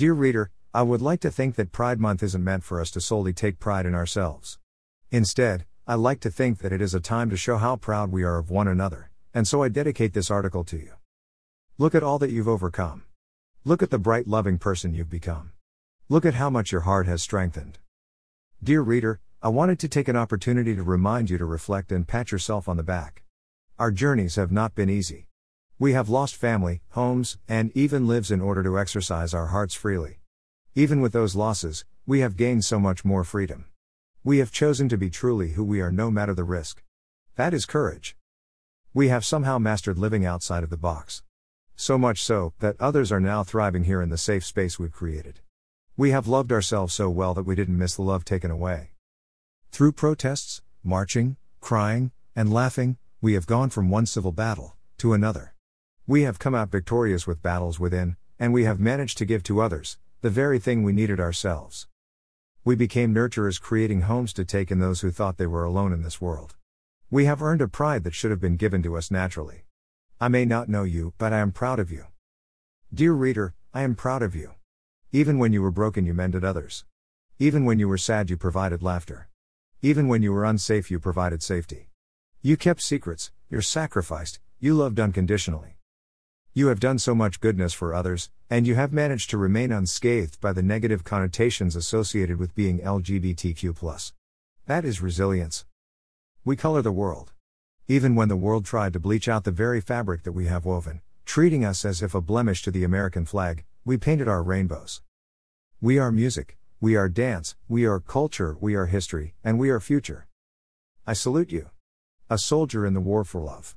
Dear reader, I would like to think that Pride Month isn't meant for us to solely take pride in ourselves. Instead, I like to think that it is a time to show how proud we are of one another, and so I dedicate this article to you. Look at all that you've overcome. Look at the bright, loving person you've become. Look at how much your heart has strengthened. Dear reader, I wanted to take an opportunity to remind you to reflect and pat yourself on the back. Our journeys have not been easy. We have lost family, homes, and even lives in order to exercise our hearts freely. Even with those losses, we have gained so much more freedom. We have chosen to be truly who we are no matter the risk. That is courage. We have somehow mastered living outside of the box. So much so, that others are now thriving here in the safe space we've created. We have loved ourselves so well that we didn't miss the love taken away. Through protests, marching, crying, and laughing, we have gone from one civil battle to another. We have come out victorious with battles within, and we have managed to give to others the very thing we needed ourselves. We became nurturers, creating homes to take in those who thought they were alone in this world. We have earned a pride that should have been given to us naturally. I may not know you, but I am proud of you. Dear reader, I am proud of you. Even when you were broken, you mended others. Even when you were sad, you provided laughter. Even when you were unsafe, you provided safety. You kept secrets, you're sacrificed, you loved unconditionally. You have done so much goodness for others, and you have managed to remain unscathed by the negative connotations associated with being LGBTQ. That is resilience. We color the world. Even when the world tried to bleach out the very fabric that we have woven, treating us as if a blemish to the American flag, we painted our rainbows. We are music, we are dance, we are culture, we are history, and we are future. I salute you. A soldier in the war for love.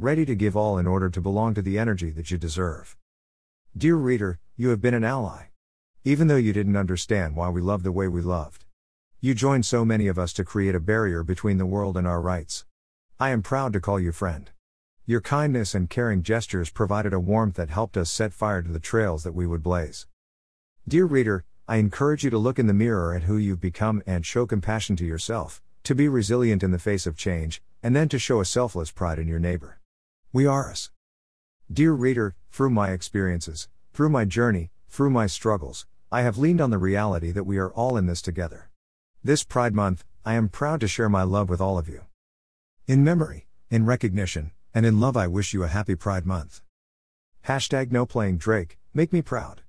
Ready to give all in order to belong to the energy that you deserve. Dear reader, you have been an ally. Even though you didn't understand why we loved the way we loved. You joined so many of us to create a barrier between the world and our rights. I am proud to call you friend. Your kindness and caring gestures provided a warmth that helped us set fire to the trails that we would blaze. Dear reader, I encourage you to look in the mirror at who you've become and show compassion to yourself, to be resilient in the face of change, and then to show a selfless pride in your neighbor. We are us. Dear reader, through my experiences, through my journey, through my struggles, I have leaned on the reality that we are all in this together. This Pride Month, I am proud to share my love with all of you. In memory, in recognition, and in love, I wish you a happy Pride Month. Hashtag no playing Drake, make me proud.